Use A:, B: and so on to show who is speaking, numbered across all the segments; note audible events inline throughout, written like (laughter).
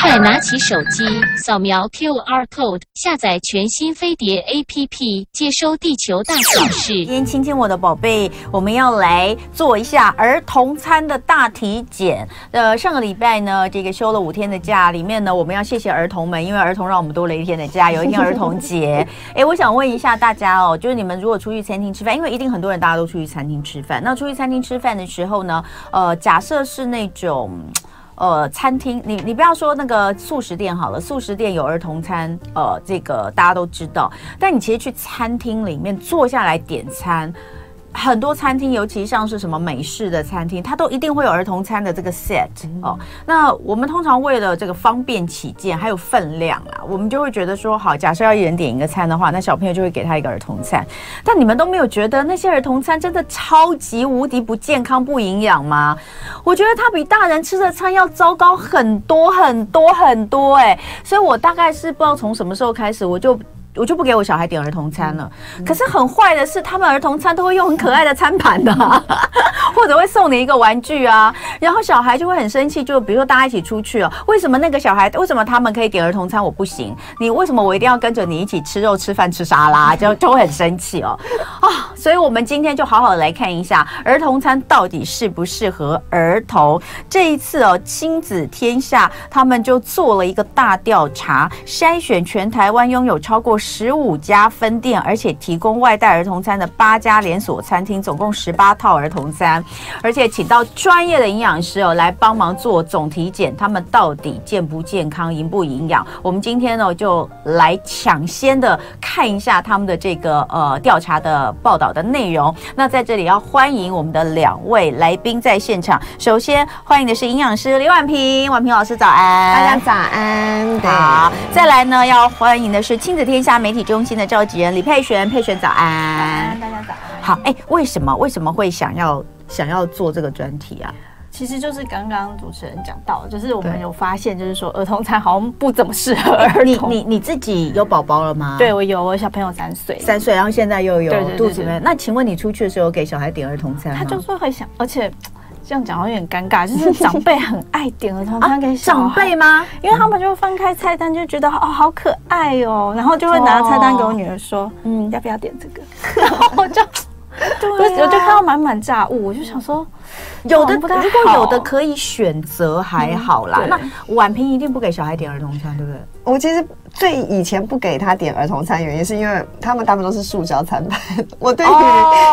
A: 快拿起手机，扫描 QR code，下载全新飞碟 APP，接收地球大小事。
B: 今天亲亲我的宝贝，我们要来做一下儿童餐的大体检。呃，上个礼拜呢，这个休了五天的假，里面呢，我们要谢谢儿童们，因为儿童让我们多了一天的假，有一天儿童节。(laughs) 哎，我想问一下大家哦，就是你们如果出去餐厅吃饭，因为一定很多人大家都出去餐厅吃饭，那出去餐厅吃饭的时候呢，呃，假设是那种。呃，餐厅，你你不要说那个素食店好了，素食店有儿童餐，呃，这个大家都知道。但你其实去餐厅里面坐下来点餐。很多餐厅，尤其像是什么美式的餐厅，它都一定会有儿童餐的这个 set 哦。那我们通常为了这个方便起见，还有分量啊，我们就会觉得说，好，假设要一人点一个餐的话，那小朋友就会给他一个儿童餐。但你们都没有觉得那些儿童餐真的超级无敌不健康、不营养吗？我觉得它比大人吃的餐要糟糕很多很多很多哎。所以我大概是不知道从什么时候开始，我就。我就不给我小孩点儿童餐了。可是很坏的是，他们儿童餐都会用很可爱的餐盘的，(laughs) 或者会送你一个玩具啊。然后小孩就会很生气，就比如说大家一起出去哦，为什么那个小孩为什么他们可以点儿童餐，我不行？你为什么我一定要跟着你一起吃肉、吃饭、吃沙拉？(laughs) 就就会很生气哦。啊，所以我们今天就好好的来看一下儿童餐到底适不适合儿童。这一次哦，亲子天下他们就做了一个大调查，筛选全台湾拥有超过。十五家分店，而且提供外带儿童餐的八家连锁餐厅，总共十八套儿童餐，而且请到专业的营养师哦来帮忙做总体检，他们到底健不健康、营不营养？我们今天呢就来抢先的看一下他们的这个呃调查的报道的内容。那在这里要欢迎我们的两位来宾在现场，首先欢迎的是营养师李婉萍，婉萍老师早安，
C: 大家早安。
B: 好，再来呢要欢迎的是亲子天下。媒体中心的召集人李佩璇，佩璇早安，
C: 大家早安。
B: 好，哎、欸，为什么为什么会想要想要做这个专题啊？
C: 其实就是刚刚主持人讲到，就是我们有发现，就是说儿童餐好像不怎么适合儿童。
B: 你你你自己有宝宝了吗？
C: 对，我有，我小朋友三岁，
B: 三岁，然后现在又有肚子那请问你出去的时候给小孩点儿童餐吗？
C: 他就是会想，而且。这样讲有点尴尬，就是 (laughs) 长辈很爱点儿童餐给小孩。
B: 啊、长辈吗？
C: 因为他们就翻开菜单就觉得哦好可爱哦，然后就会拿菜单给我女儿说，嗯，要不要点这个？(laughs) 然后我就，对、啊，我就看到满满炸物，我就想说，
B: 有的如果有的可以选择还好啦。嗯、那婉平一定不给小孩点儿童餐，对不对？
D: 我其实。最以前不给他点儿童餐，原因是因为他们大部分都是塑胶餐盘。(laughs) 我对于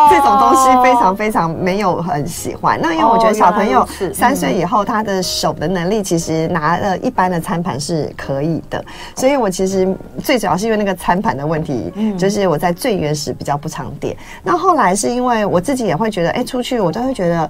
D: 这种东西非常非常没有很喜欢。那因为我觉得小朋友三岁以后，他的手的能力其实拿了一般的餐盘是可以的。所以我其实最主要是因为那个餐盘的问题，就是我在最原始比较不常点。那后来是因为我自己也会觉得，哎，出去我都会觉得。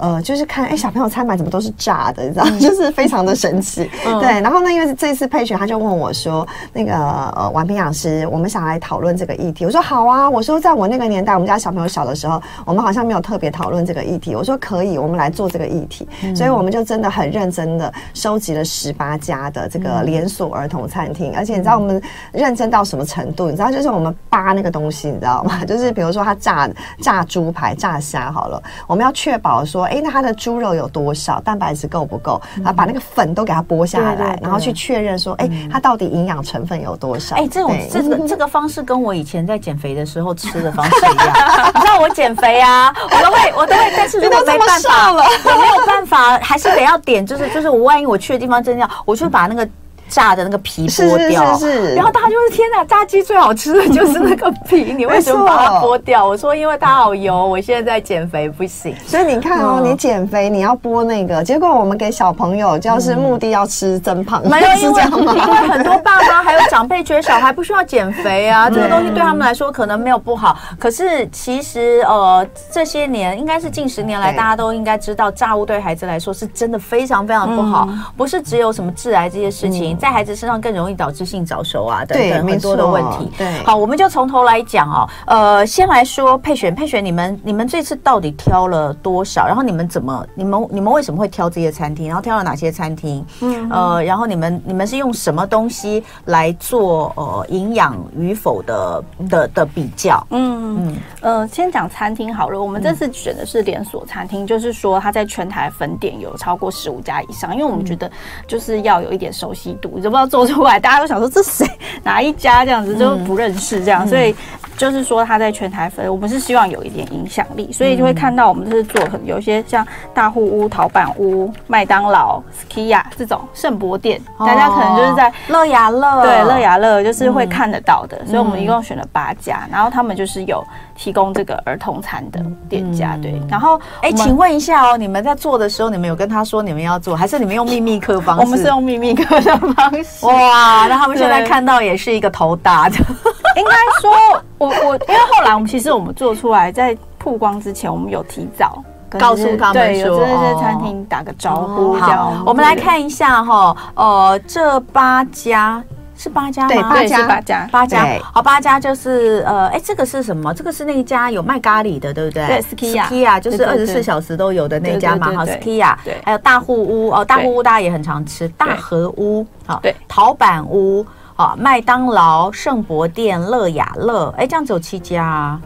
D: 呃，就是看哎，小朋友餐盘怎么都是炸的，你知道，就是非常的神奇。嗯、对，然后呢，因为这一次佩璇他就问我说，那个呃，王平老师，我们想来讨论这个议题。我说好啊，我说在我那个年代，我们家小朋友小的时候，我们好像没有特别讨论这个议题。我说可以，我们来做这个议题。嗯、所以我们就真的很认真的收集了十八家的这个连锁儿童餐厅，嗯、而且你知道我们认真到什么程度？你知道，就是我们扒那个东西，你知道吗？(laughs) 就是比如说他炸炸猪排、炸虾好了，我们要确保说。哎，那它的猪肉有多少？蛋白质够不够？然后把那个粉都给它剥下来，对对对，然后去确认说，哎，它到底营养成分有多少？哎，
B: 这种这个 (laughs) 这个方式跟我以前在减肥的时候吃的方式一样。(laughs) 你知道我减肥啊，我都会我都会，但是如果没办法了，我没有办法，还是得要点，就是就是我万一我去的地方真的要，我就把那个。炸的那个皮剥掉，是，是，是，是，然后大家就是天哪，炸鸡最好吃的就是那个皮，(laughs) 你为什么把它剥掉？我说因为它好油，我现在在减肥不行。
D: 所以你看哦，你减肥你要剥那个，结果我们给小朋友就是目的要吃增胖，没有 (laughs) 因为因为
B: 很多爸妈还有长辈觉得小孩不需要减肥啊，这个东西对他们来说可能没有不好。可是其实呃这些年应该是近十年来大家都应该知道，炸物对孩子来说是真的非常非常不好，不是只有什么致癌这些事情。在孩子身上更容易导致性早熟啊等等很多的问题。
D: 对，
B: 好，我们就从头来讲哦。呃，先来说配选配选，你们你们这次到底挑了多少？然后你们怎么，你们你们为什么会挑这些餐厅？然后挑了哪些餐厅？嗯，呃，然后你们你们是用什么东西来做呃营养与否的的的比较？
C: 嗯嗯呃，先讲餐厅好了。我们这次选的是连锁餐厅，嗯、就是说它在全台分店有超过十五家以上，因为我们觉得就是要有一点熟悉度，你就不知道做出来，大家都想说这谁哪一家这样子就不认识这样，嗯、所以就是说他在全台分，我们是希望有一点影响力，所以就会看到我们这是做很有一些像大户屋、陶板屋、麦当劳、Skia 这种圣博店，哦、大家可能就是在
B: 乐雅乐
C: 对乐雅乐就是会看得到的，嗯、所以我们一共选了八家，然后他们就是有提供这个儿童餐的店家，嗯、对，然后
B: 哎，请问一下哦，你们在做的时候，你们有跟他说你们要做，还是你们用秘密客方式？
C: 我们是用秘密客的方式。
B: 哇，那他们现在看到也是一个头大的。(laughs)
C: 应该说，我我因为后来我们其实我们做出来，在曝光之前，我们有提早
B: 告诉他们
C: 对，有这些餐厅打个招呼。
B: 好，我们来看一下哈，呃，这八家是八家吗？
C: 对，八家，八家，
B: 八家。好，八家就是呃，哎，这个是什么？这个是那一家有卖咖喱的，对不对？
C: 对，Skia，Skia
B: 就是二十四小时都有的那家嘛。好，Skia，对，还有大户屋哦，大户屋大家也很常吃，大和屋，好，对，陶板屋。好，麦当劳、圣博店、乐雅乐，哎，这样子有七家啊？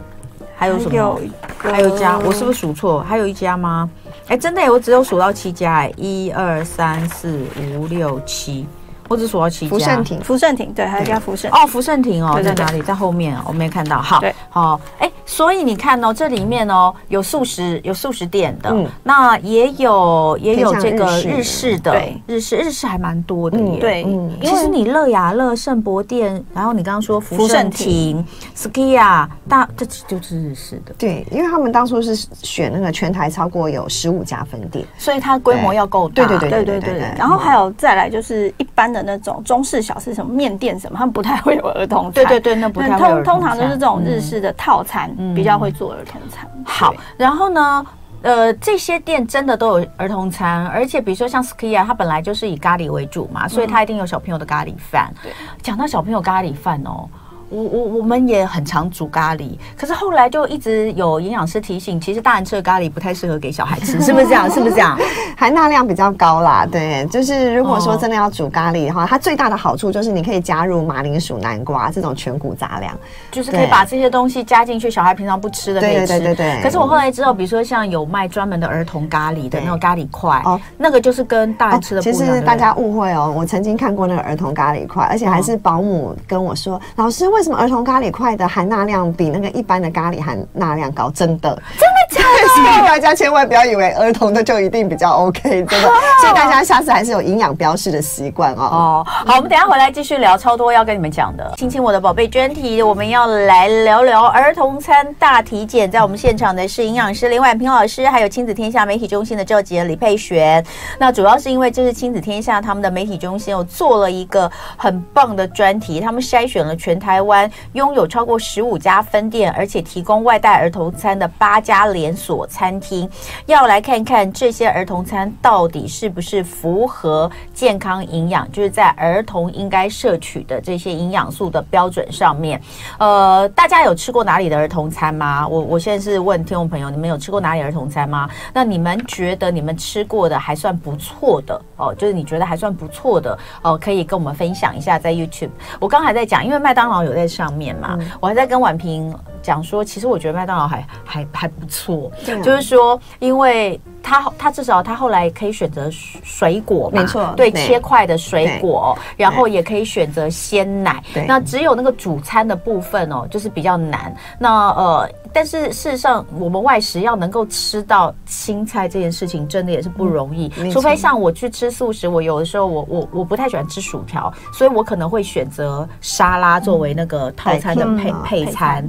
B: 还有什么？还有，还有一家，我是不是数错？还有一家吗？哎，真的，我只有数到七家，哎，一二三四五六七。我只数到七家。福
C: 盛庭，福盛庭，对，还有一家福盛。
B: 哦，福盛庭哦，在哪里？在后面，我没看到。好，好，哎，所以你看哦，这里面哦，有素食，有素食店的，那也有也有这个日式的，对，日式日式还蛮多的耶。对，其实你乐雅乐、圣博店，然后你刚刚说福盛庭、Skia，大这就是日式的。
D: 对，因为他们当初是选那个全台超过有十五家分店，
B: 所以它规模要够大。
D: 对对对对对对。
C: 然后还有再来就是一般的那种中式小吃，什么面店什么，他们不太会有儿童餐。
B: 对对对，那不太会。
C: 通通常都是这种日式的套餐，比较会做儿童餐。
B: 好，然后呢，呃，这些店真的都有儿童餐，而且比如说像 Skia，它本来就是以咖喱为主嘛，所以它一定有小朋友的咖喱饭。对，讲到小朋友咖喱饭哦。我我我们也很常煮咖喱，可是后来就一直有营养师提醒，其实大人吃的咖喱不太适合给小孩吃，(laughs) 是不是这样？是不是这样？
D: 含钠量比较高啦，对，就是如果说真的要煮咖喱的话，它最大的好处就是你可以加入马铃薯、南瓜这种全谷杂粮，
B: 就是可以把这些东西加进去，小孩平常不吃的可以吃。对对对对。可是我后来知道，比如说像有卖专门的儿童咖喱的那种咖喱块哦，那个就是跟大人吃的不一样。
D: 其实大家误会哦，我曾经看过那个儿童咖喱块，而且还是保姆跟我说，老师为。为什么儿童咖喱块的含钠量比那个一般的咖喱含钠量高？真的，
B: 真的假的？(laughs)
D: 所以大家千万不要以为儿童的就一定比较 OK，真的。所以大家下次还是有营养标示的习惯哦。
B: 哦，好，我们等下回来继续聊，超多要跟你们讲的。亲亲我的宝贝专题，我们要来聊聊儿童餐大体检。在我们现场的是营养师林婉萍老师，还有亲子天下媒体中心的召集人李佩璇。那主要是因为这是亲子天下他们的媒体中心有做了一个很棒的专题，他们筛选了全台湾。拥有超过十五家分店，而且提供外带儿童餐的八家连锁餐厅，要来看看这些儿童餐到底是不是符合健康营养，就是在儿童应该摄取的这些营养素的标准上面。呃，大家有吃过哪里的儿童餐吗？我我现在是问听众朋友，你们有吃过哪里儿童餐吗？那你们觉得你们吃过的还算不错的哦，就是你觉得还算不错的哦，可以跟我们分享一下在 YouTube。我刚才在讲，因为麦当劳有在。在上面嘛，嗯、我还在跟婉平讲说，其实我觉得麦当劳还还还不错，对就是说，因为他他至少他后来可以选择水果嘛，没错，对，切块的水果，然后也可以选择鲜奶，那只有那个主餐的部分哦，就是比较难。那呃。但是事实上，我们外食要能够吃到青菜这件事情，真的也是不容易。嗯、除非像我去吃素食，我有的时候我我我不太喜欢吃薯条，所以我可能会选择沙拉作为那个套餐的配、嗯、配餐。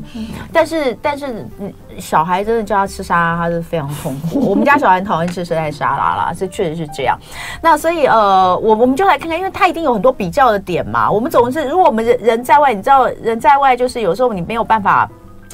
B: 但是但是，小孩真的叫他吃沙拉，他是非常痛苦。(laughs) 我们家小孩很讨厌吃生菜沙拉啦，这确实是这样。那所以呃，我我们就来看看，因为他一定有很多比较的点嘛。我们总是如果我们人人在外，你知道人在外就是有时候你没有办法。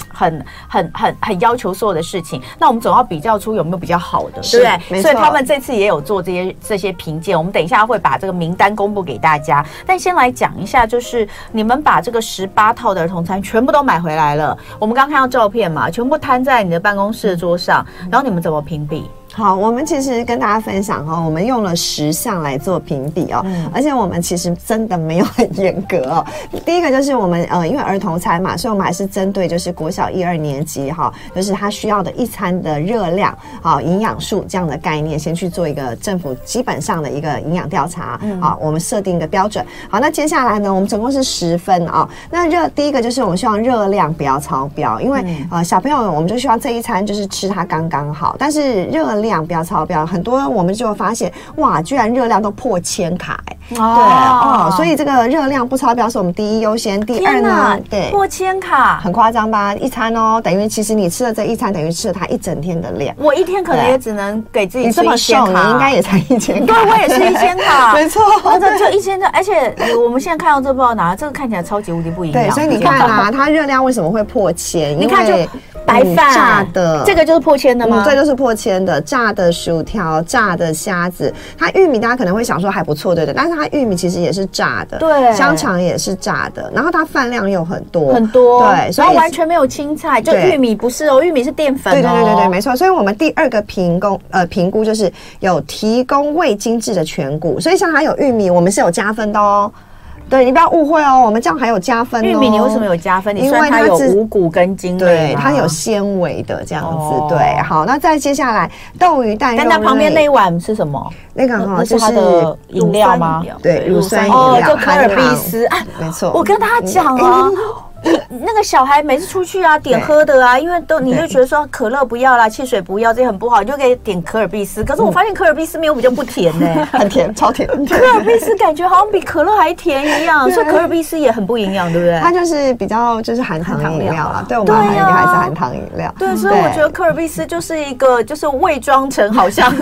B: 很很很很要求所有的事情，那我们总要比较出有没有比较好的，对不对？所以他们这次也有做这些这些评鉴，我们等一下会把这个名单公布给大家。但先来讲一下，就是你们把这个十八套的儿童餐全部都买回来了，我们刚看到照片嘛，全部摊在你的办公室的桌上，然后你们怎么评比？
D: 好，我们其实跟大家分享哈，我们用了十项来做评比哦，嗯、而且我们其实真的没有很严格哦。第一个就是我们呃，因为儿童餐嘛，所以我们还是针对就是国小一二年级哈，就是他需要的一餐的热量啊、营养素这样的概念，先去做一个政府基本上的一个营养调查啊，嗯、我们设定一个标准。好，那接下来呢，我们总共是十分啊。那热第一个就是我们希望热量不要超标，因为、嗯、呃小朋友我们就希望这一餐就是吃它刚刚好，但是热量不要超标，很多我们就发现哇，居然热量都破千卡哎，对哦，所以这个热量不超标是我们第一优先，第二呢，对，
B: 破千卡
D: 很夸张吧？一餐哦，等于其实你吃了这一餐，等于吃了它一整天的量。
B: 我一天可能也只能给自己
D: 你这么瘦，你应该也才一千卡。
B: 对，我也是一千卡，(laughs)
D: 没错，
B: 这就一千卡。而且我们现在看到这报道，这个看起来超级无敌不一样。
D: 对，所以你看啊，它热量为什么会破千？
B: 你看就。白饭
D: 炸的，
B: 这个就是破千的吗？
D: 这就是破千的炸的薯条、炸的虾子。它玉米大家可能会想说还不错，对不对？但是它玉米其实也是炸的，
B: 对，
D: 香肠也是炸的。然后它饭量又很多
B: 很多，
D: 对，
B: 所以完全没有青菜。就玉米不是哦，玉米是淀粉。
D: 对对对对对，没错。所以我们第二个评估呃评估就是有提供未精制的全谷，所以像它有玉米，我们是有加分的哦。对，你不要误会哦，我们这样还有加分哦。
B: 玉米你为什么有加分？因为它有五谷跟精，
D: 对，它有纤维的这样子。哦、对，好，那再接下来豆鱼蛋肉。
B: 但它旁边那一碗是什么？
D: 那个哈，就是它
B: 的饮料吗？
D: 对，乳酸饮料，
B: 就可尔必斯啊，
D: 没错。
B: 我跟他讲啊。(laughs) 那个小孩每次出去啊，点喝的啊，因为都你就觉得说可乐不要啦，汽水不要，这些很不好，你就可以点可尔必思。可是我发现可尔必思没有比较不甜呢，(laughs)
D: 很甜，超甜。(laughs)
B: 可尔必思感觉好像比可乐还甜一样，所以可尔必思也很不营养，对不对？
D: 它就是比较就是含糖饮料啊，对我们而言还是含糖饮料。
B: 对，所以我觉得可尔必思就是一个就是伪装成好像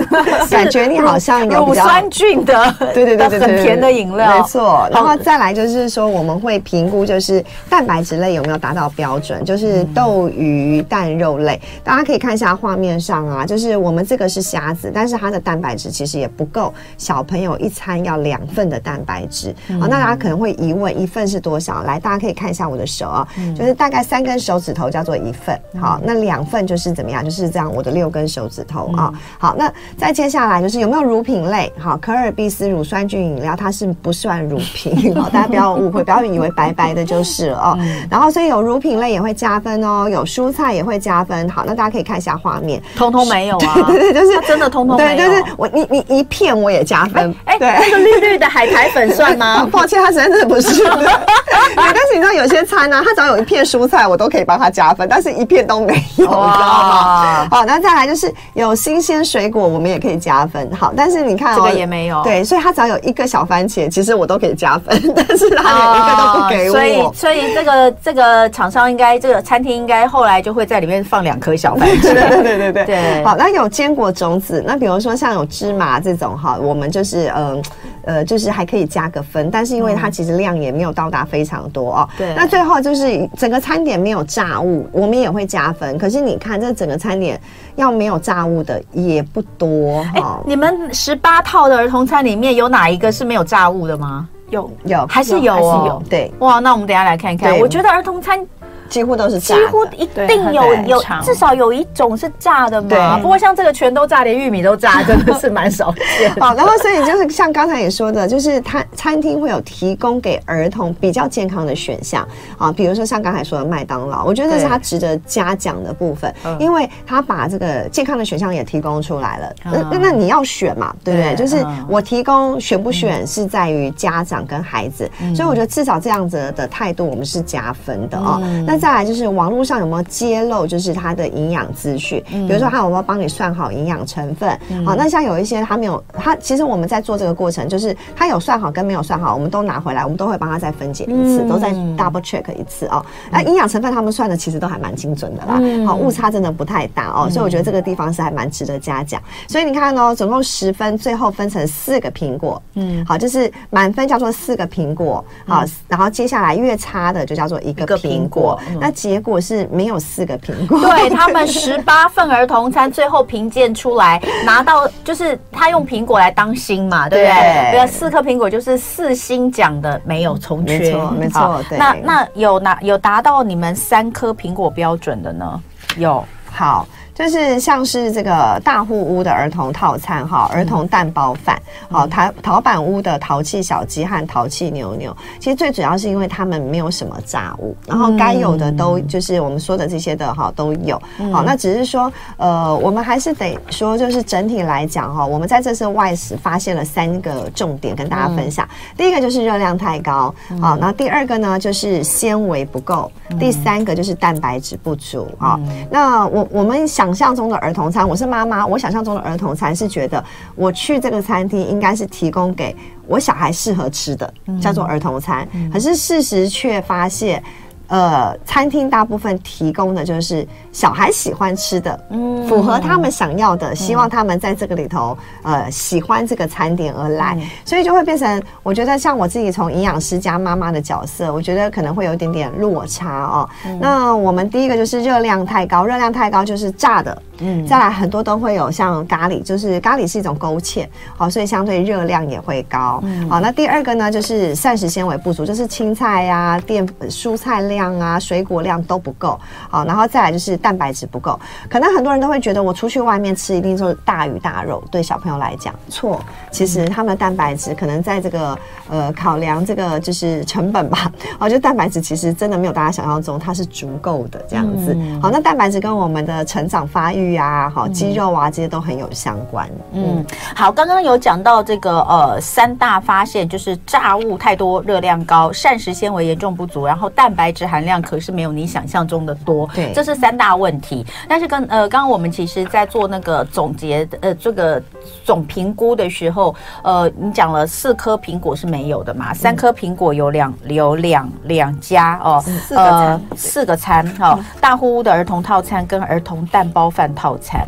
D: 感觉你好像有
B: 乳酸菌的，对对对对，很甜的饮料，
D: 没错。然后再来就是说我们会评估就是蛋白质类有没有达到。标准就是豆鱼蛋肉类，大家可以看一下画面上啊，就是我们这个是虾子，但是它的蛋白质其实也不够，小朋友一餐要两份的蛋白质啊。那大家可能会疑问，一份是多少？来，大家可以看一下我的手啊，就是大概三根手指头叫做一份。好，那两份就是怎么样？就是这样，我的六根手指头啊。好，那再接下来就是有没有乳品类？好，可尔必斯乳酸菌饮料它是不算乳品，(laughs) 好，大家不要误会，不要以为白白的就是了哦。然后所以有乳。品类也会加分哦，有蔬菜也会加分。好，那大家可以看一下画面，
B: 通通没有啊。(laughs)
D: 对对对，就是
B: 真的通通没有。
D: 对，就是我你你一片我也加分。
B: 哎，对，那个绿绿的海苔粉算吗？(laughs)
D: 抱歉，它实在是不是。(laughs) 但是你知道有些餐呢，它只要有一片蔬菜，我都可以帮它加分，但是一片都没有，你知道吗？好，那再来就是有新鲜水果，我们也可以加分。好，但是你看
B: 这个也没有。
D: 对，所以它只要有一个小番茄，其实我都可以加分，但是它连一个都不给我。
B: 所以，所以这个这个厂商应该这个餐厅应该后来就会在里面放两颗小番茄。(laughs)
D: 对对对对对。对。好，那有坚果种子，那比如说像有芝麻这种哈，我们就是嗯。呃，就是还可以加个分，但是因为它其实量也没有到达非常多哦。对。那最后就是整个餐点没有炸物，我们也会加分。可是你看这整个餐点要没有炸物的也不多哈。欸，
B: 你们十八套的儿童餐里面有哪一个是没有炸物的吗？
D: 有有
B: 还是有哦？有对。哇，那我们等一下来看一看。我觉得儿童餐。
D: 几乎都是炸，
B: 几乎一定有有至少有一种是炸的嘛。不过像这个全都炸，连玉米都炸，真的是蛮少见。
D: 好，(laughs) 然后所以就是像刚才也说的，就是餐餐厅会有提供给儿童比较健康的选项啊，比如说像刚才说的麦当劳，我觉得这是他值得嘉奖的部分，因为他把这个健康的选项也提供出来了。那那你要选嘛，对不对？就是我提供选不选是在于家长跟孩子，所以我觉得至少这样子的态度我们是加分的啊。那再来就是网络上有没有揭露，就是它的营养资讯，比如说它有没有帮你算好营养成分？好，那像有一些它没有，它其实我们在做这个过程，就是它有算好跟没有算好，我们都拿回来，我们都会帮它再分解一次，都再 double check 一次哦。那营养成分他们算的其实都还蛮精准的啦，好，误差真的不太大哦，所以我觉得这个地方是还蛮值得嘉奖。所以你看哦，总共十分，最后分成四个苹果，嗯，好，就是满分叫做四个苹果，好，然后接下来越差的就叫做一个苹果。那结果是没有四个苹果。
B: 对 (laughs) 他们十八份儿童餐，最后评鉴出来 (laughs) 拿到就是他用苹果来当星嘛，对不对？对，四颗苹果就是四星奖的，没有从缺，
D: 没错，没错。
B: 那那有拿有达到你们三颗苹果标准的呢？有，
D: 好。就是像是这个大户屋的儿童套餐哈，儿童蛋包饭，好陶陶板屋的淘气小鸡和淘气牛牛，其实最主要是因为他们没有什么炸物，然后该有的都就是我们说的这些的哈都有，好，那只是说呃，我们还是得说，就是整体来讲哈，我们在这次外食发现了三个重点跟大家分享，第一个就是热量太高，好，那第二个呢就是纤维不够，第三个就是蛋白质不足啊，那我我们想。想象中的儿童餐，我是妈妈。我想象中的儿童餐是觉得，我去这个餐厅应该是提供给我小孩适合吃的，叫做儿童餐。可是事实却发现。呃，餐厅大部分提供的就是小孩喜欢吃的，嗯，符合他们想要的，希望他们在这个里头，呃，喜欢这个餐点而来，所以就会变成，我觉得像我自己从营养师加妈妈的角色，我觉得可能会有一点点落差哦。那我们第一个就是热量太高，热量太高就是炸的，嗯，再来很多都会有像咖喱，就是咖喱是一种勾芡，好，所以相对热量也会高，好，那第二个呢就是膳食纤维不足，就是青菜呀、淀粉、蔬菜量。量啊，水果量都不够，好，然后再来就是蛋白质不够。可能很多人都会觉得，我出去外面吃一定就是大鱼大肉，对小朋友来讲错。其实他们的蛋白质可能在这个呃考量这个就是成本吧，哦，就蛋白质其实真的没有大家想象中它是足够的这样子。好，那蛋白质跟我们的成长发育啊，好肌肉啊这些都很有相关。
B: 嗯，好，刚刚有讲到这个呃三大发现，就是炸物太多，热量高，膳食纤维严重不足，然后蛋白质含量可是没有你想象中的多，对，这是三大问题。但是跟呃，刚刚我们其实在做那个总结，呃，这个总评估的时候，呃，你讲了四颗苹果是没有的嘛？三颗苹果有两有两两家哦，四个餐，四个餐哈，大户屋的儿童套餐跟儿童蛋包饭套餐，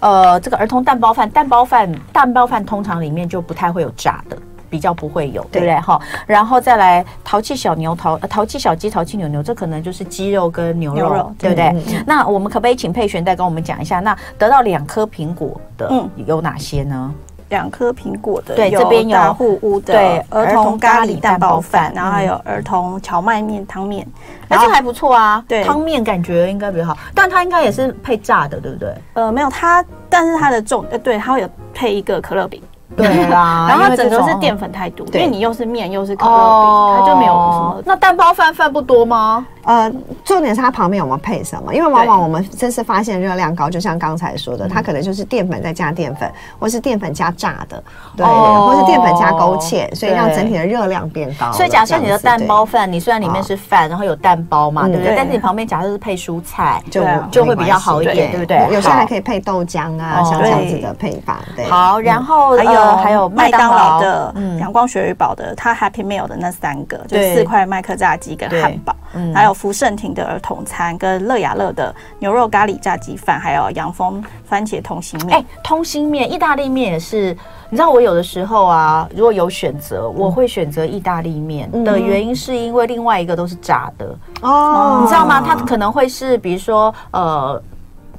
B: 呃，这个儿童蛋包饭，蛋包饭，蛋包饭通常里面就不太会有炸的。比较不会有，对不对哈？然后再来淘气小牛、淘淘气小鸡、淘气牛牛，这可能就是鸡肉跟牛肉，牛肉对不对？嗯、那我们可不可以请佩璇再跟我们讲一下？那得到两颗苹果的有哪些呢？
C: 两颗苹果的，
B: 对，这边有
C: 大户屋的对儿童咖喱蛋包饭，然后还有儿童荞麦面汤面，
B: 那这还不错啊。
C: 对，
B: 汤面感觉应该比较好，但它应该也是配炸的，对不对？
C: 呃，没有它，但是它的重，呃，对，它会有配一个可乐饼。
B: 对啦，(laughs)
C: 然后它整个是淀粉太多，因为你又是面又是可乐饼，它就没有什么。
B: 那蛋包饭饭不多吗？
D: 呃，重点是它旁边有没有配什么？因为往往我们这次发现热量高，就像刚才说的，它可能就是淀粉再加淀粉，或是淀粉加炸的，对，或是淀粉加勾芡，所以让整体的热量变高。
B: 所以假设你的蛋包饭，你虽然里面是饭，然后有蛋包嘛，对不对？但是你旁边假设是配蔬菜，就就会比较好一点，对不对？
D: 有些还可以配豆浆啊，像这样子的配法。对，
B: 好，然后还有还有麦当劳的、
C: 阳光鳕鱼堡的，它 Happy Meal 的那三个，就四块麦克炸鸡跟汉堡，还有福盛庭的儿童餐跟乐雅乐的牛肉咖喱炸鸡饭，还有洋风番茄通心面。哎，
B: 通心面、意大利面也是。你知道我有的时候啊，如果有选择，我会选择意大利面的原因是因为另外一个都是炸的哦，你知道吗？它可能会是比如说呃。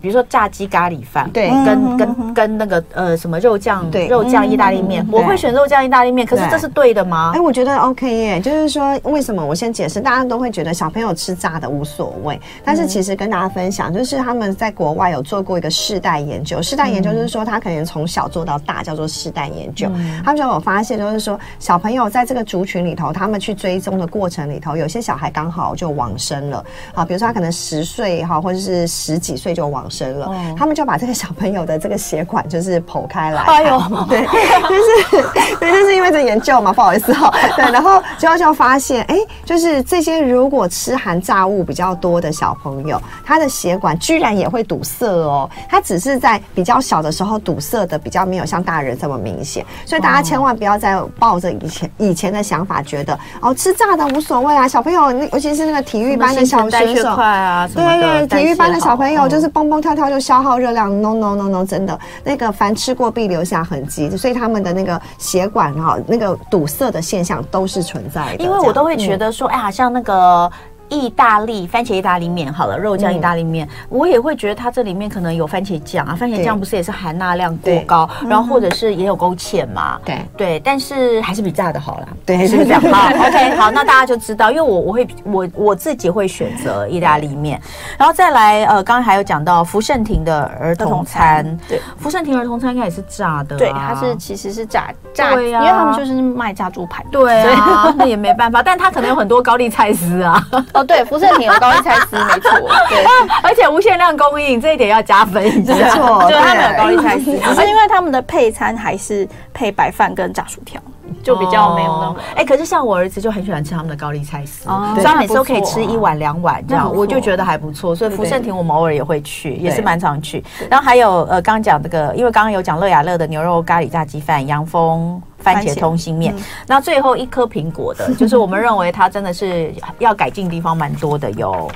B: 比如说炸鸡咖喱饭，对，跟跟跟那个呃什么肉酱，对，肉酱意大利面，我会选肉酱意大利面。可是这是对的吗？
D: 哎，我觉得 OK 耶。就是说，为什么我先解释，大家都会觉得小朋友吃炸的无所谓。但是其实跟大家分享，就是他们在国外有做过一个世代研究，世代研究就是说他可能从小做到大，叫做世代研究。他们就有发现，就是说小朋友在这个族群里头，他们去追踪的过程里头，有些小孩刚好就往生了啊。比如说他可能十岁哈，或者是十几岁就往。生了，他们就把这个小朋友的这个血管就是剖开来，哎呦，(laughs) 对，就是对，就是因为这研究嘛，不好意思哈，(laughs) 对，然后就就发现，哎，就是这些如果吃含炸物比较多的小朋友，他的血管居然也会堵塞哦，他只是在比较小的时候堵塞的比较没有像大人这么明显，所以大家千万不要再抱着以前以前的想法，觉得哦吃炸的无所谓啊，小朋友尤其是那个体育班的小选手
B: 啊，
D: 对对，体育班的小朋友就是蹦蹦。跳跳就消耗热量，no no no no，真的那个凡吃过必留下痕迹，所以他们的那个血管哈，那个堵塞的现象都是存在的。
B: 因为我都会觉得说，哎呀，像那个。意大利番茄意大利面好了，肉酱意大利面，嗯、我也会觉得它这里面可能有番茄酱啊，番茄酱不是也是含钠量过高，然后或者是也有勾芡嘛，对。对，但是还是比炸的好啦，对，是不是这样？好，(laughs) OK，好，那大家就知道，因为我我会我我自己会选择意大利面，然后再来呃，刚刚还有讲到福盛庭的儿童餐，对，福盛庭儿童餐应该也是炸的、啊，
C: 对，它是其实是炸炸，对呀、啊，因为他们就是卖炸猪排，
B: 对啊，(laughs) 那也没办法，但它可能有很多高丽菜丝啊。
C: 哦，对，福盛庭有高丽菜丝，没错，对，(laughs)
B: 而且无限量供应，这一点要加分一下。没
C: 错，(laughs) 就他们有高丽菜丝，只是因为他们的配餐还是配白饭跟炸薯条。(laughs) 就比较没有那么
B: 哎，可是像我儿子就很喜欢吃他们的高丽菜丝，所以他每次都可以吃一碗两碗这样，我就觉得还不错。所以福盛庭我们偶尔也会去，也是蛮常去。然后还有呃，刚刚讲这个，因为刚刚有讲乐雅乐的牛肉咖喱炸鸡饭、洋风番茄通心面，那最后一颗苹果的，(laughs) 就是我们认为它真的是要改进的地方蛮多的，有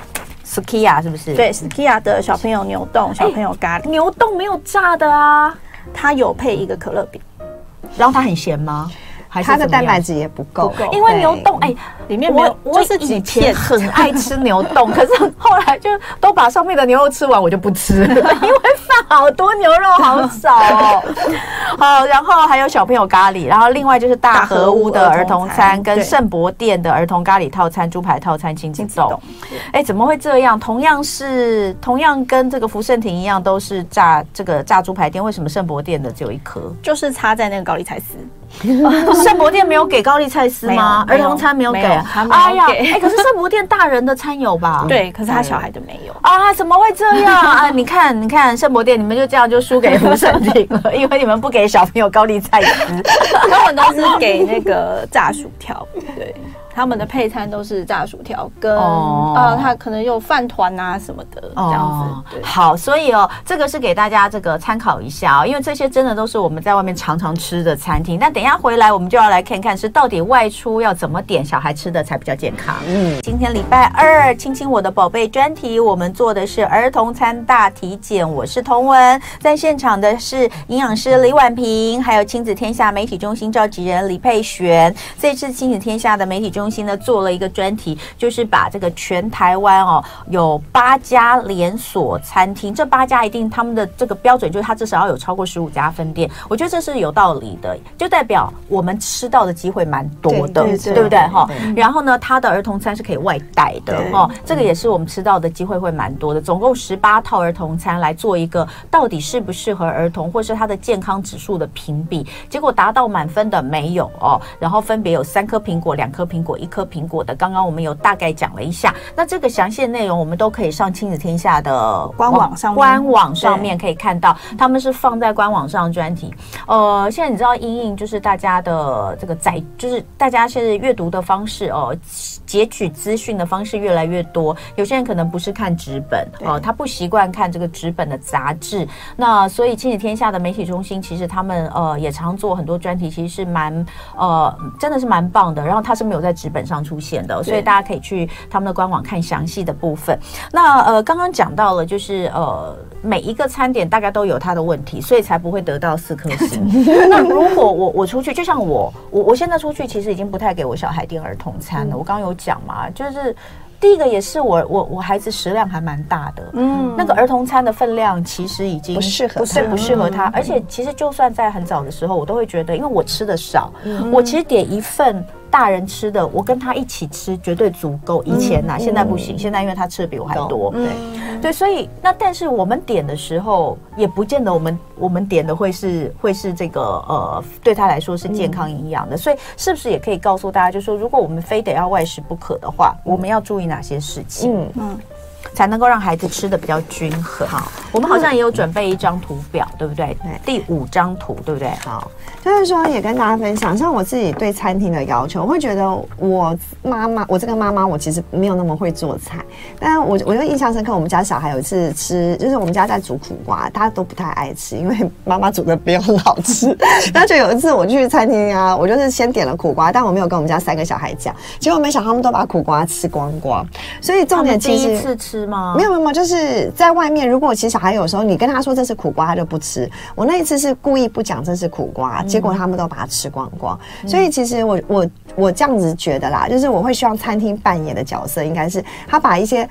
B: Sukiya 是不是？
C: 对，Sukiya 的小朋友牛冻，小朋友咖喱。
B: 牛冻没有炸的啊，
C: 它有配一个可乐饼，
B: 然后它很咸吗？
D: 它的蛋白质也不够，
B: 因为牛冻哎，里面没有。我是以前很爱吃牛冻，(laughs) 可是后来就都把上面的牛肉吃完，我就不吃了，(laughs) 因为饭好多，牛肉好少哦。好，然后还有小朋友咖喱，然后另外就是大和屋的儿童餐跟圣博店的儿童咖喱套餐、猪排套餐、亲子走。哎，怎么会这样？同样是同样跟这个福盛庭一样，都是炸这个炸猪排店，为什么圣博店的只有一颗？
C: 就是插在那个高丽菜丝。(laughs)
B: 圣博店没有给高丽菜丝吗？儿童餐没有给。哎呀，哎，可是圣博店大人的餐有吧？(laughs)
C: 对，可是他小孩的没有 (laughs)
B: 啊？怎么会这样啊？你看，你看圣博店，你们就这样就输给福盛庭了，因为你们不给小朋友高丽菜丝，
C: 他们都是给那个炸薯条，对。他们的配餐都是炸薯条跟哦，呃，他可能有饭团啊什么的这样子。
B: 好，所以哦，这个是给大家这个参考一下哦，因为这些真的都是我们在外面常常吃的餐厅。那等一下回来，我们就要来看看是到底外出要怎么点小孩吃的才比较健康。嗯，今天礼拜二，亲亲我的宝贝专题，我们做的是儿童餐大体检。我是童文，在现场的是营养师李婉萍，还有亲子天下媒体中心召集人李佩璇。这次亲子天下的媒体中中心呢做了一个专题，就是把这个全台湾哦有八家连锁餐厅，这八家一定他们的这个标准就是它至少要有超过十五家分店，我觉得这是有道理的，就代表我们吃到的机会蛮多的，对，不对哈？然后呢，它的儿童餐是可以外带的哦，这个也是我们吃到的机会会蛮多的，总共十八套儿童餐来做一个到底适不适合儿童，或是它的健康指数的评比，结果达到满分的没有哦，然后分别有三颗苹果，两颗苹果。一颗苹果的，刚刚我们有大概讲了一下，那这个详细内容我们都可以上亲子天下的
C: 官网上，
B: 官网上面可以看到，他们是放在官网上专题。呃，现在你知道，因应就是大家的这个载，就是大家现在阅读的方式哦，截取资讯的方式越来越多，有些人可能不是看纸本哦，他不习惯看这个纸本的杂志，那所以亲子天下的媒体中心其实他们呃也常做很多专题，其实是蛮呃真的是蛮棒的，然后他是没有在。纸本上出现的，所以大家可以去他们的官网看详细的部分。那呃，刚刚讲到了，就是呃，每一个餐点大概都有它的问题，所以才不会得到四颗星。(laughs) 那如果我我出去，就像我我我现在出去，其实已经不太给我小孩订儿童餐了。嗯、我刚刚有讲嘛，就是第一个也是我我我孩子食量还蛮大的，嗯，那个儿童餐的分量其实已经
D: 不适合，
B: 不适合他。而且其实就算在很早的时候，我都会觉得，因为我吃的少，嗯、我其实点一份。大人吃的，我跟他一起吃绝对足够。以前呐、现在不行。嗯、现在因为他吃的比我还多，对、嗯、对，所以那但是我们点的时候，也不见得我们我们点的会是会是这个呃，对他来说是健康营养的。嗯、所以是不是也可以告诉大家，就是说如果我们非得要外食不可的话，嗯、我们要注意哪些事情？嗯嗯。才能够让孩子吃得比较均衡。好，我们好像也有准备一张图表，对不对？对，第五张图，对不对？好，
D: 就是说也跟大家分享，像我自己对餐厅的要求，我会觉得我妈妈，我这个妈妈，我其实没有那么会做菜。但我我就印象深刻，我们家小孩有一次吃，就是我们家在煮苦瓜，大家都不太爱吃，因为妈妈煮的没有很好吃。(laughs) 那就有一次我去餐厅啊，我就是先点了苦瓜，但我没有跟我们家三个小孩讲，结果没想到他们都把苦瓜吃光光。所以重点其实。
B: 吃吗？
D: 没有没有，就是在外面，如果其实小孩有时候你跟他说这是苦瓜，他就不吃。我那一次是故意不讲这是苦瓜，结果他们都把它吃光光。嗯、所以其实我我我这样子觉得啦，就是我会希望餐厅扮演的角色应该是他把一些。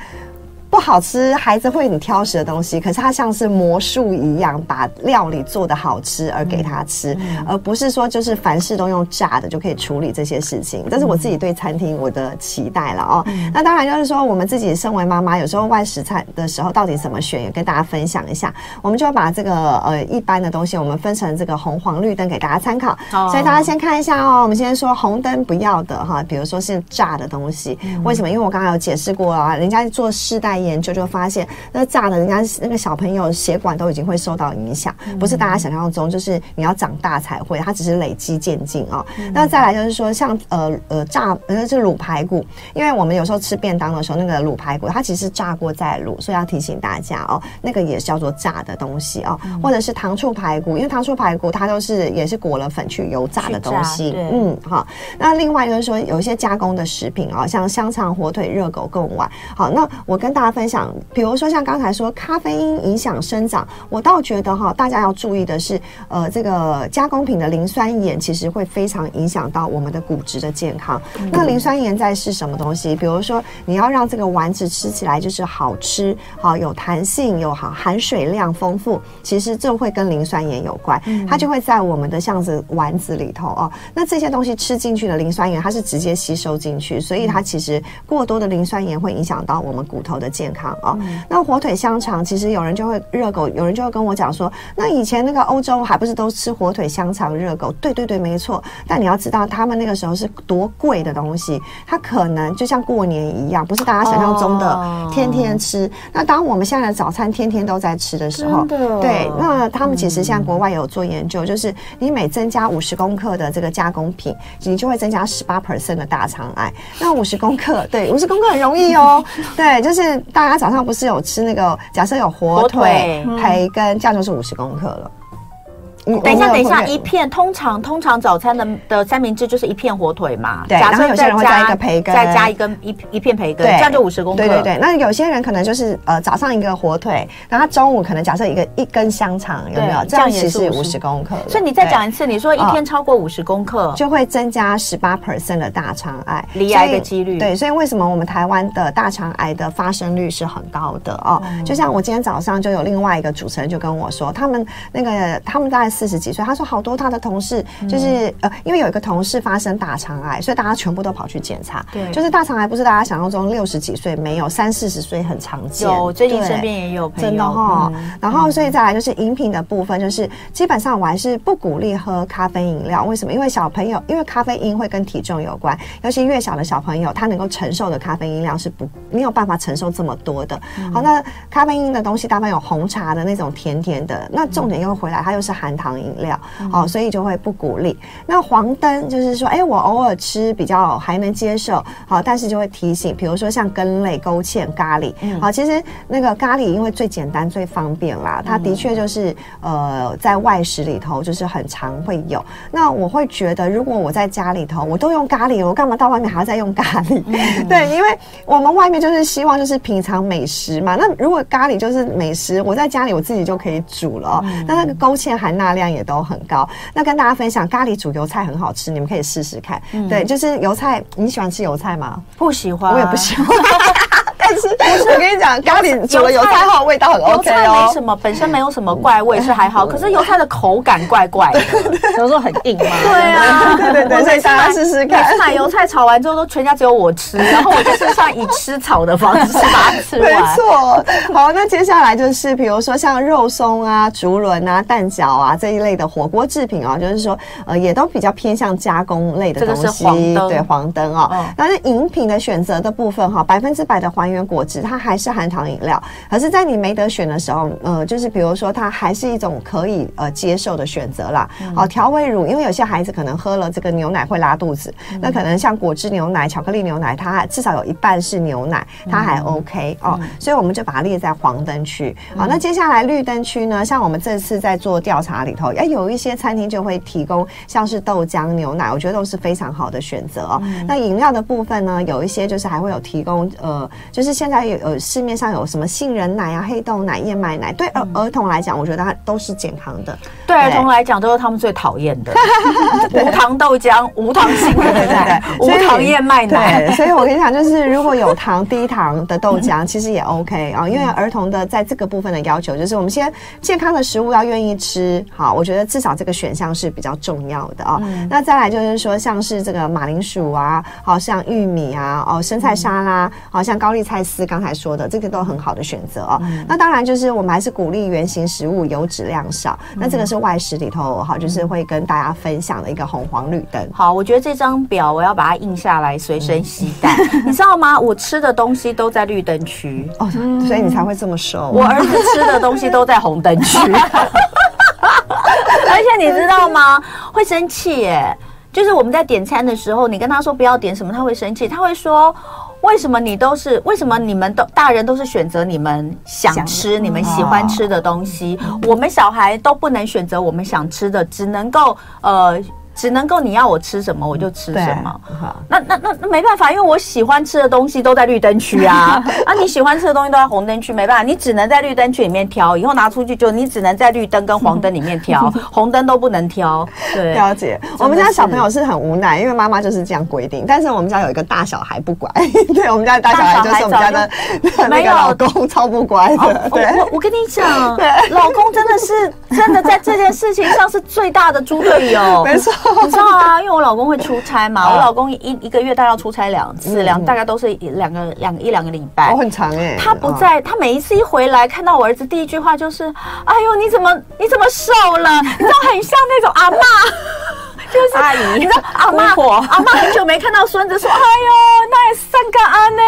D: 不好吃，孩子会很挑食的东西，可是它像是魔术一样，把料理做得好吃而给他吃，嗯、而不是说就是凡事都用炸的就可以处理这些事情。这是我自己对餐厅我的期待了哦。嗯、那当然就是说，我们自己身为妈妈，有时候外食餐的时候到底怎么选，也跟大家分享一下。我们就把这个呃一般的东西，我们分成这个红黄绿灯给大家参考。哦、所以大家先看一下哦。我们先说红灯不要的哈，比如说是炸的东西，嗯、为什么？因为我刚刚有解释过啊，人家做世代。研究就发现，那炸的，人家那个小朋友血管都已经会受到影响，不是大家想象中，就是你要长大才会，它只是累积渐进啊。那再来就是说，像呃呃炸，呃是卤排骨，因为我们有时候吃便当的时候，那个卤排骨它其实炸过再卤，所以要提醒大家哦，那个也是叫做炸的东西哦，或者是糖醋排骨，因为糖醋排骨它都是也是裹了粉去油炸的东西，嗯好。那另外就是说，有一些加工的食品啊，像香肠、火腿、热狗、贡丸，好，那我跟大家。分享，比如说像刚才说咖啡因影响生长，我倒觉得哈，大家要注意的是，呃，这个加工品的磷酸盐其实会非常影响到我们的骨质的健康。嗯、那磷酸盐在是什么东西？比如说你要让这个丸子吃起来就是好吃，好有弹性，有好含水量丰富，其实这会跟磷酸盐有关，它就会在我们的像是丸子里头哦。那这些东西吃进去的磷酸盐，它是直接吸收进去，所以它其实过多的磷酸盐会影响到我们骨头的健康。健康哦，那火腿香肠其实有人就会热狗，有人就会跟我讲说，那以前那个欧洲还不是都吃火腿香肠热狗？对对对，没错。但你要知道，他们那个时候是多贵的东西，它可能就像过年一样，不是大家想象中的天天吃。哦、那当我们现在的早餐天天都在吃的时候，对，那他们其实现在国外有做研究，嗯、就是你每增加五十公克的这个加工品，你就会增加十八 percent 的大肠癌。那五十公克，对，五十公克很容易哦。(laughs) 对，就是大。家早上不是有吃那个？假设有火腿、培根，这样就是五十公克了。
B: 等一下，等一下，一片通常通常早餐的的三明治就是一片火腿嘛？
D: 对。然后有些人会加一个培根，
B: 再加一根一一片培根，这样就五十公克。
D: 对对对。那有些人可能就是呃早上一个火腿，然后中午可能假设一个一根香肠，有没有？这样其实五十公克。
B: 所以你再讲一次，你说一天超过五十公克
D: 就会增加十八 percent 的大肠癌
B: 离癌的几率。
D: 对，所以为什么我们台湾的大肠癌的发生率是很高的哦？就像我今天早上就有另外一个主持人就跟我说，他们那个他们大概四十几岁，他说。好多他的同事就是、嗯、呃，因为有一个同事发生大肠癌，所以大家全部都跑去检查。对，就是大肠癌不是大家想象中六十几岁没有，三四十岁很常见。
B: 有，最近身边也有朋友。真的哈。嗯、然后，所以再来就是饮品的部分，就是基本上我还是不鼓励喝咖啡饮料。为什么？因为小朋友，因为咖啡因会跟体重有关，尤其越小的小朋友，他能够承受的咖啡因量是不没有办法承受这么多的。嗯、好，那咖啡因的东西大半有红茶的那种甜甜的，那重点又回来，它又是含糖饮料。哦，所以就会不鼓励。那黄灯就是说，哎，我偶尔吃比较还能接受，好，但是就会提醒，比如说像根类、勾芡、咖喱，好，其实那个咖喱因为最简单、最方便啦，它的确就是呃，在外食里头就是很常会有。那我会觉得，如果我在家里头我都用咖喱，我干嘛到外面还要再用咖喱？(laughs) 对，因为我们外面就是希望就是品尝美食嘛。那如果咖喱就是美食，我在家里我自己就可以煮了。那那个勾芡含钠量也都很高。那跟大家分享，咖喱煮油菜很好吃，你们可以试试看。嗯、对，就是油菜，你喜欢吃油菜吗？不喜欢，
D: 我也不喜欢。(laughs) 但是我跟你讲，咖喱煮了油菜后味道很 OK 哦。
B: 油菜没什么，本身没有什么怪味是还好，可是油菜的口感怪怪的，(laughs) 有时候很硬嘛。对啊，
D: 对对对，所以大家试试看。
B: 买油菜炒完之后，都全家只有我吃，然后我就是算以吃草的方式把它吃完。(laughs)
D: 没错。好，那接下来就是比如说像肉松啊、竹轮啊、蛋饺啊这一类的火锅制品啊，就是说呃也都比较偏向加工类的东西。这个是黄灯。对，黄灯啊。嗯。那饮品的选择的部分哈，百分之百的还原。果汁它还是含糖饮料，可是，在你没得选的时候，呃，就是比如说，它还是一种可以呃接受的选择啦。好、嗯，调味乳，因为有些孩子可能喝了这个牛奶会拉肚子，嗯、那可能像果汁牛奶、巧克力牛奶，它至少有一半是牛奶，它还 OK、嗯、哦。嗯、所以我们就把它列在黄灯区。好，那接下来绿灯区呢？像我们这次在做调查里头，哎，有一些餐厅就会提供像是豆浆、牛奶，我觉得都是非常好的选择哦。嗯、那饮料的部分呢，有一些就是还会有提供呃，就是。就是现在有呃市面上有什么杏仁奶啊、黑豆奶、燕麦奶，对儿儿童来讲，我觉得它都是健康的。
B: 对儿童来讲，都是他们最讨厌的，(laughs) 无糖豆浆、(laughs) 无糖杏仁奶、无糖燕麦奶。
D: 所以我跟你讲，就是如果有糖、低糖的豆浆，(laughs) 其实也 OK 啊，因为儿童的在这个部分的要求，就是我们先健康的食物要愿意吃。好，我觉得至少这个选项是比较重要的啊。那再来就是说，像是这个马铃薯啊，好像玉米啊，哦，生菜沙拉，好像高丽菜丝，刚才说的这个都很好的选择哦。那当然就是我们还是鼓励原型食物，油脂量少。那这个是外食里头好，就是会跟大家分享的一个红黄绿灯。
B: 好，我觉得这张表我要把它印下来，随身携带。(laughs) 你知道吗？我吃的东西都在绿灯区
D: 哦，所以你才会这么瘦。
B: 我儿子吃的东西都在红灯区。(laughs) 而且你知道吗？会生气耶！就是我们在点餐的时候，你跟他说不要点什么，他会生气。他会说：“为什么你都是？为什么你们都大人都是选择你们想吃、你们喜欢吃的东西？我们小孩都不能选择我们想吃的，只能够呃。”只能够你要我吃什么我就吃什么，那那那那没办法，因为我喜欢吃的东西都在绿灯区啊，(laughs) 啊你喜欢吃的东西都在红灯区，没办法，你只能在绿灯区里面挑，以后拿出去就你只能在绿灯跟黄灯里面挑，(laughs) 红灯都不能挑。对，
D: 了解。我们家小朋友是很无奈，因为妈妈就是这样规定，但是我们家有一个大小孩不乖，(laughs) 对我们家的大小孩就是我们家的那个老公超不乖的。对，
B: 我我跟你讲，老公真的是真的在这件事情上是最大的猪队友，
D: 没错。(laughs)
B: 你知道啊，因为我老公会出差嘛，(laughs) 我老公一一个月大概要出差两次，两大概都是两个两一两个礼拜，
D: 我，很长哎。
B: 他不在，他每一次一回来看到我儿子，第一句话就是：“哎呦，你怎么你怎么瘦了？你知道很像那种阿嬷。”就是阿姨，你知道阿妈，阿妈很久没看到孙子，说：“哎呦，那也三个安呢？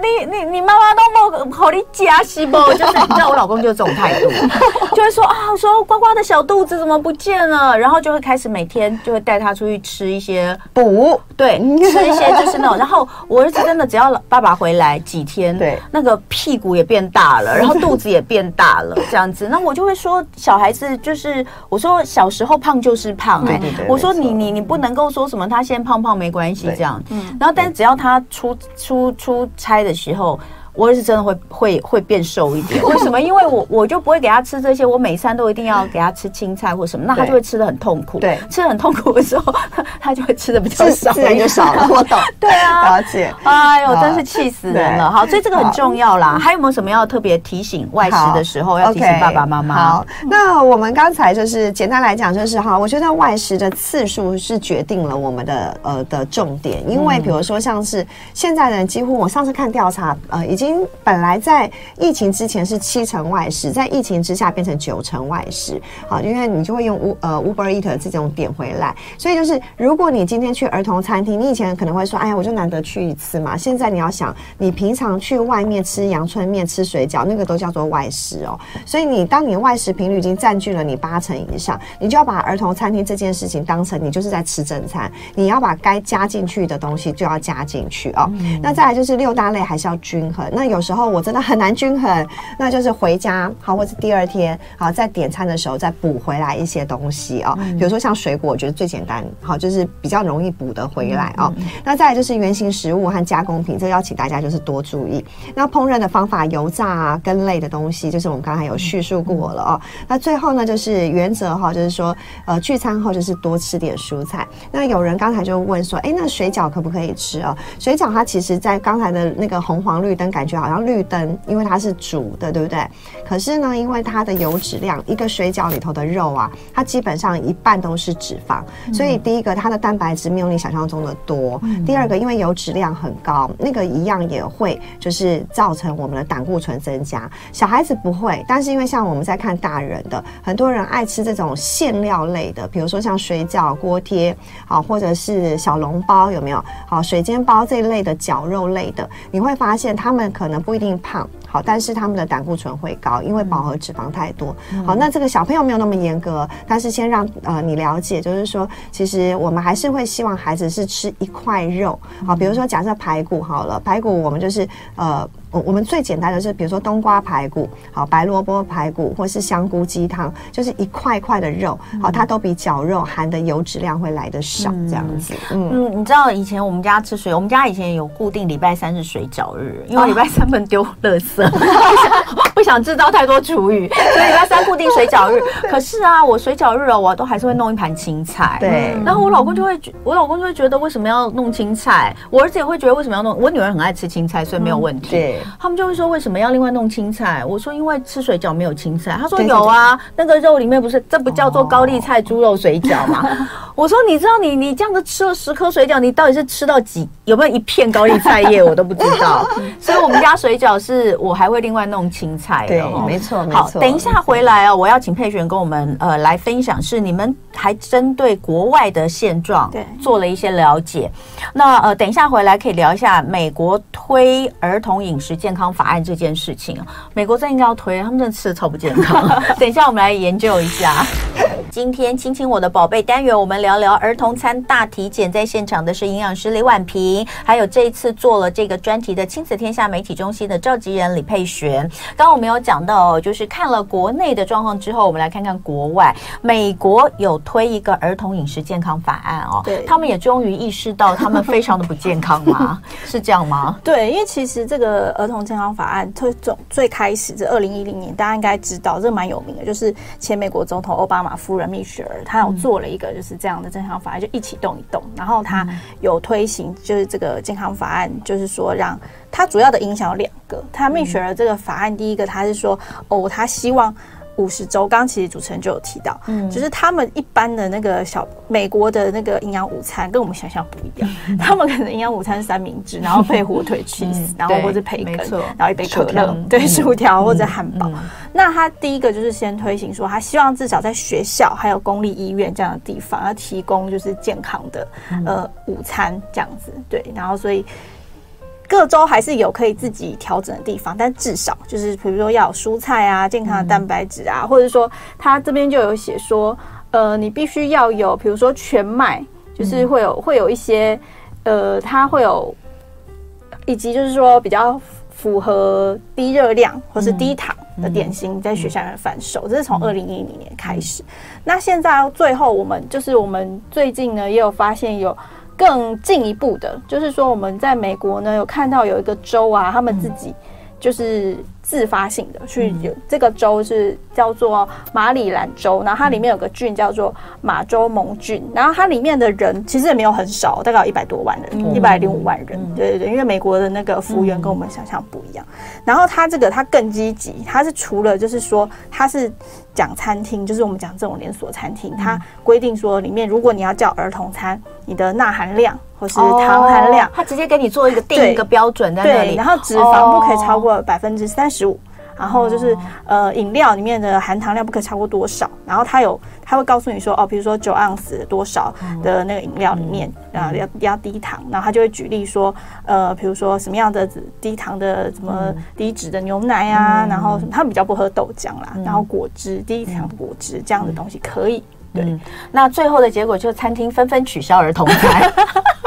B: 你你你妈妈都没好你夹是不？” (laughs) 就是你知道我老公就是这种态度，(laughs) 就会说啊，说呱呱的小肚子怎么不见了？然后就会开始每天就会带他出去吃一些补，对，(laughs) 吃一些就是那种。然后我儿子真的只要爸爸回来几天，对，那个屁股也变大了，然后肚子也变大了，这样子。那我就会说，小孩子就是我说小时候胖就是胖，哎，我说你。你你你不能够说什么他现在胖胖没关系这样，嗯，然后但是只要他出出出差的时候。我儿子真的会会会变瘦一点，(laughs) 为什么？因为我我就不会给他吃这些，我每餐都一定要给他吃青菜或什么，那他就会吃的很痛苦。对，吃的很痛苦的时候，(laughs) 他就会吃的比较少，
D: 自然就少了。我懂，(laughs)
B: 对啊，
D: 了解。
B: 哎呦，真是气死人了。好，所以这个很重要啦。还有没有什么要特别提醒外食的时候要提醒爸爸妈妈？
D: 好，那我们刚才就是简单来讲，就是哈，我觉得外食的次数是决定了我们的呃的重点，因为比如说像是现在的人几乎，我上次看调查，呃，已经。本来在疫情之前是七成外食，在疫情之下变成九成外食。好，因为你就会用 U 呃 Uber Eat 这种点回来，所以就是如果你今天去儿童餐厅，你以前可能会说，哎呀，我就难得去一次嘛。现在你要想，你平常去外面吃阳春面、吃水饺，那个都叫做外食哦。所以你当你外食频率已经占据了你八成以上，你就要把儿童餐厅这件事情当成你就是在吃正餐，你要把该加进去的东西就要加进去哦。嗯、那再来就是六大类还是要均衡。那有时候我真的很难均衡，那就是回家好，或者第二天好，在点餐的时候再补回来一些东西哦。比如说像水果，我觉得最简单，好，就是比较容易补得回来哦。那再来就是原型食物和加工品，这要请大家就是多注意。那烹饪的方法，油炸啊、羹类的东西，就是我们刚才有叙述过了哦。那最后呢，就是原则哈，就是说呃，聚餐后就是多吃点蔬菜。那有人刚才就问说，哎，那水饺可不可以吃哦？水饺它其实在刚才的那个红黄绿灯，感觉好像绿。灯，因为它是煮的，对不对？可是呢，因为它的油脂量，一个水饺里头的肉啊，它基本上一半都是脂肪，所以第一个它的蛋白质没有你想象中的多。第二个，因为油脂量很高，那个一样也会就是造成我们的胆固醇增加。小孩子不会，但是因为像我们在看大人的，很多人爱吃这种馅料类的，比如说像水饺、锅贴，好，或者是小笼包，有没有？好，水煎包这一类的绞肉类的，你会发现他们可能不一定。胖好，但是他们的胆固醇会高，因为饱和脂肪太多。好，那这个小朋友没有那么严格，但是先让呃你了解，就是说，其实我们还是会希望孩子是吃一块肉。好，比如说假设排骨好了，排骨我们就是呃。我我们最简单的是，比如说冬瓜排骨，好，白萝卜排骨，或是香菇鸡汤，就是一块块的肉，好，它都比绞肉含的油脂量会来得少，这样子。嗯
B: 嗯，你知道以前我们家吃水，我们家以前有固定礼拜三是水饺日，因为礼拜三不能丢垃圾，(laughs) 不想 (laughs) 不想制造太多厨余，所以礼拜三固定水饺日。(laughs) 可是啊，我水饺日哦，我都还是会弄一盘青菜。
D: 对，
B: 然后我老公就会，我老公就会觉得为什么要弄青菜？我儿子也会觉得为什么要弄？我女儿很爱吃青菜，所以没有问题。对。他们就会说，为什么要另外弄青菜？我说因为吃水饺没有青菜。他说有啊，那个肉里面不是，这不叫做高丽菜猪肉水饺吗？(laughs) 我说你知道你你这样子吃了十颗水饺，你到底是吃到几有没有一片高丽菜叶我都不知道。(laughs) 所以我们家水饺是我还会另外弄青菜。
D: 对，没错没错。
B: 好，等一下回来哦，我要请佩璇跟我们呃来分享，是你们还针对国外的现状对做了一些了解。那呃等一下回来可以聊一下美国推儿童饮食健康法案这件事情，美国真应该要推，他们真的吃的超不健康。(laughs) 等一下我们来研究一下。今天亲亲我的宝贝单元，我们聊聊儿童餐大体检。在现场的是营养师李婉萍，还有这一次做了这个专题的亲子天下媒体中心的召集人李佩璇。刚刚我们有讲到，就是看了国内的状况之后，我们来看看国外。美国有推一个儿童饮食健康法案哦，对，他们也终于意识到他们非常的不健康吗？(laughs) 是这样吗？
C: 对，因为其实这个儿童健康法案推总最开始这二零一零年，大家应该知道，这个蛮有名的，就是前美国总统奥巴马夫人蜜雪儿，她有做了一个就是这样的健康法案，就一起动一动，然后她有推行就是这个健康法案，就是说让它主要的影响有两个，她蜜雪儿这个法案，第一个她是说哦，她希望。五十周，刚其实主持人就有提到，嗯，就是他们一般的那个小美国的那个营养午餐跟我们想象不一样，嗯、(laughs) 他们可能营养午餐是三明治，然后配火腿 cheese，、嗯、然后或者培根，然后一杯可乐，对，薯条或者汉堡。那他第一个就是先推行说，他希望至少在学校还有公立医院这样的地方要提供就是健康的、嗯、呃午餐这样子，对，然后所以。各州还是有可以自己调整的地方，但至少就是比如说要有蔬菜啊、健康的蛋白质啊，嗯、或者说它这边就有写说，呃，你必须要有，比如说全麦，就是会有、嗯、会有一些，呃，它会有，以及就是说比较符合低热量或是低糖的点心在学校里面贩售，嗯、这是从二零一零年开始。嗯、那现在最后我们就是我们最近呢也有发现有。更进一步的，就是说我们在美国呢有看到有一个州啊，他们自己就是。自发性的去有这个州是叫做马里兰州，然后它里面有个郡叫做马州蒙郡，然后它里面的人其实也没有很少，大概有一百多万人，一百零五万人。对对对，因为美国的那个服务员跟我们想象不一样。然后它这个它更积极，它是除了就是说它是讲餐厅，就是我们讲这种连锁餐厅，它规定说里面如果你要叫儿童餐，你的钠含量或是糖含量，
B: 它直接给你做一个定一个标准在那里，
C: 然后脂肪不可以超过百分之三十。五，然后就是呃，饮料里面的含糖量不可以超过多少？然后它有，它会告诉你说，哦，比如说九盎司多少的那个饮料里面啊，要要低糖，然后他就会举例说，呃，比如说什么样的低糖的什么低脂的牛奶啊，然后他们比较不喝豆浆啦，然后果汁低糖果汁这样的东西可以。对，
B: 那最后的结果就是餐厅纷纷取消儿童餐。(laughs)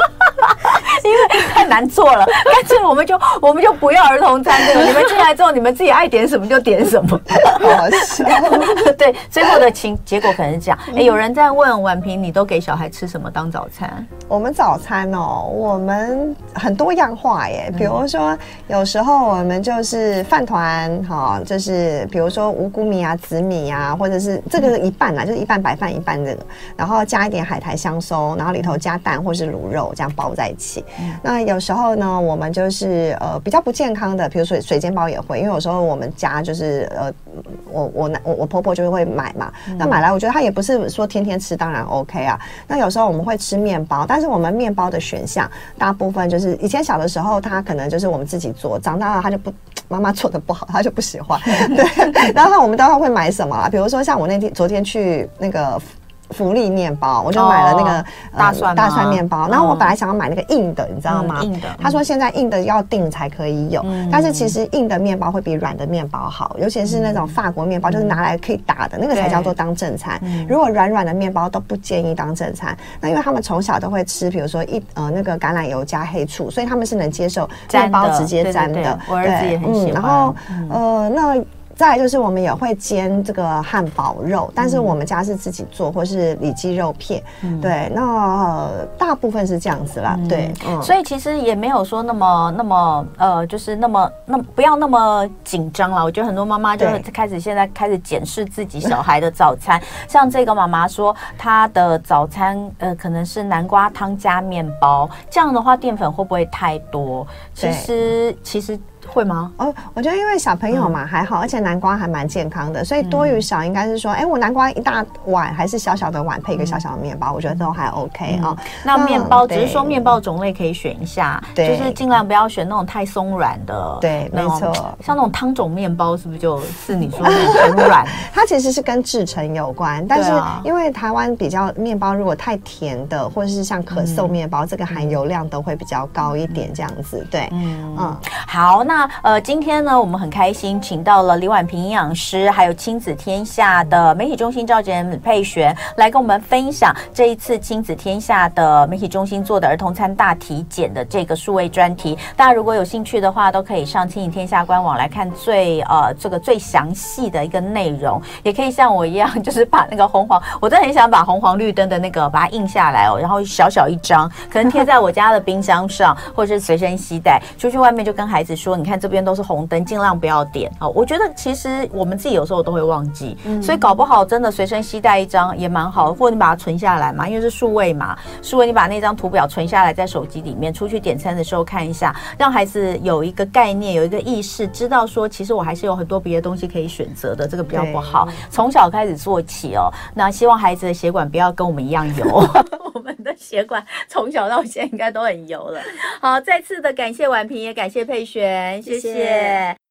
B: 因为太难做了，干脆我们就我们就不要儿童餐这个。你们进来之后，你们自己爱点什么就点什么。好笑。(laughs) 对，最后的情结果可能是这样。哎，有人在问婉平，你都给小孩吃什么当早餐？
D: 我们早餐哦，我们很多样化耶。比如说，有时候我们就是饭团，哈，就是比如说五谷米啊、紫米啊，或者是这个一半啊，就是一半白饭一半这个，然后加一点海苔香松，然后里头加蛋或是卤肉，这样包在一起。那有时候呢，我们就是呃比较不健康的，比如说水煎包也会，因为有时候我们家就是呃我我我我婆婆就会买嘛，那买来我觉得她也不是说天天吃，当然 OK 啊。那有时候我们会吃面包，但是我们面包的选项大部分就是以前小的时候，她可能就是我们自己做，长大了她就不妈妈做的不好，她就不喜欢。(laughs) 对，然后我们当然会买什么啊？比如说像我那天昨天去那个。福利面包，我就买了那个
B: 大蒜
D: 大蒜面包。然后我本来想要买那个硬的，你知道吗？
B: 硬的。
D: 他说现在硬的要订才可以有，但是其实硬的面包会比软的面包好，尤其是那种法国面包，就是拿来可以打的那个才叫做当正餐。如果软软的面包都不建议当正餐。那因为他们从小都会吃，比如说一呃那个橄榄油加黑醋，所以他们是能接受面包直接沾的。
B: 我儿子也很喜欢。
D: 然后呃那。再来就是我们也会煎这个汉堡肉，但是我们家是自己做，或是里脊肉片。嗯、对，那、呃、大部分是这样子啦。嗯、对，
B: 嗯、所以其实也没有说那么那么呃，就是那么那么不要那么紧张了。我觉得很多妈妈就开始现在开始检视自己小孩的早餐，像这个妈妈说她的早餐呃可能是南瓜汤加面包，这样的话淀粉会不会太多？其实其实。会吗？
D: 哦，我觉得因为小朋友嘛还好，而且南瓜还蛮健康的，所以多与少应该是说，哎，我南瓜一大碗还是小小的碗配一个小小的面包，我觉得都还 OK 啊。
B: 那面包只是说面包种类可以选一下，就是尽量不要选那种太松软的。
D: 对，没错。
B: 像那种汤种面包是不是就是你说的很软？(laughs)
D: 它其实是跟制成有关，但是因为台湾比较面包如果太甜的，或者是像可颂面包，这个含油量都会比较高一点，这样子。对，嗯嗯。
B: 好，那。呃，今天呢，我们很开心，请到了李婉萍营养师，还有亲子天下的媒体中心召集人佩璇来跟我们分享这一次亲子天下的媒体中心做的儿童餐大体检的这个数位专题。大家如果有兴趣的话，都可以上亲子天下官网来看最呃这个最详细的一个内容，也可以像我一样，就是把那个红黄，我真的很想把红黄绿灯的那个把它印下来哦，然后小小一张，可能贴在我家的冰箱上，或者是随身携带出去外面，就跟孩子说，你看。看这边都是红灯，尽量不要点。好，我觉得其实我们自己有时候都会忘记，嗯、所以搞不好真的随身携带一张也蛮好的，或者你把它存下来嘛，因为是数位嘛，数位你把那张图表存下来在手机里面，出去点餐的时候看一下，让孩子有一个概念，有一个意识，知道说其实我还是有很多别的东西可以选择的，这个比较不好。从小开始做起哦，那希望孩子的血管不要跟我们一样油，(laughs) 我们的血管从小到现在应该都很油了。好，再次的感谢婉萍，也感谢佩璇。谢谢。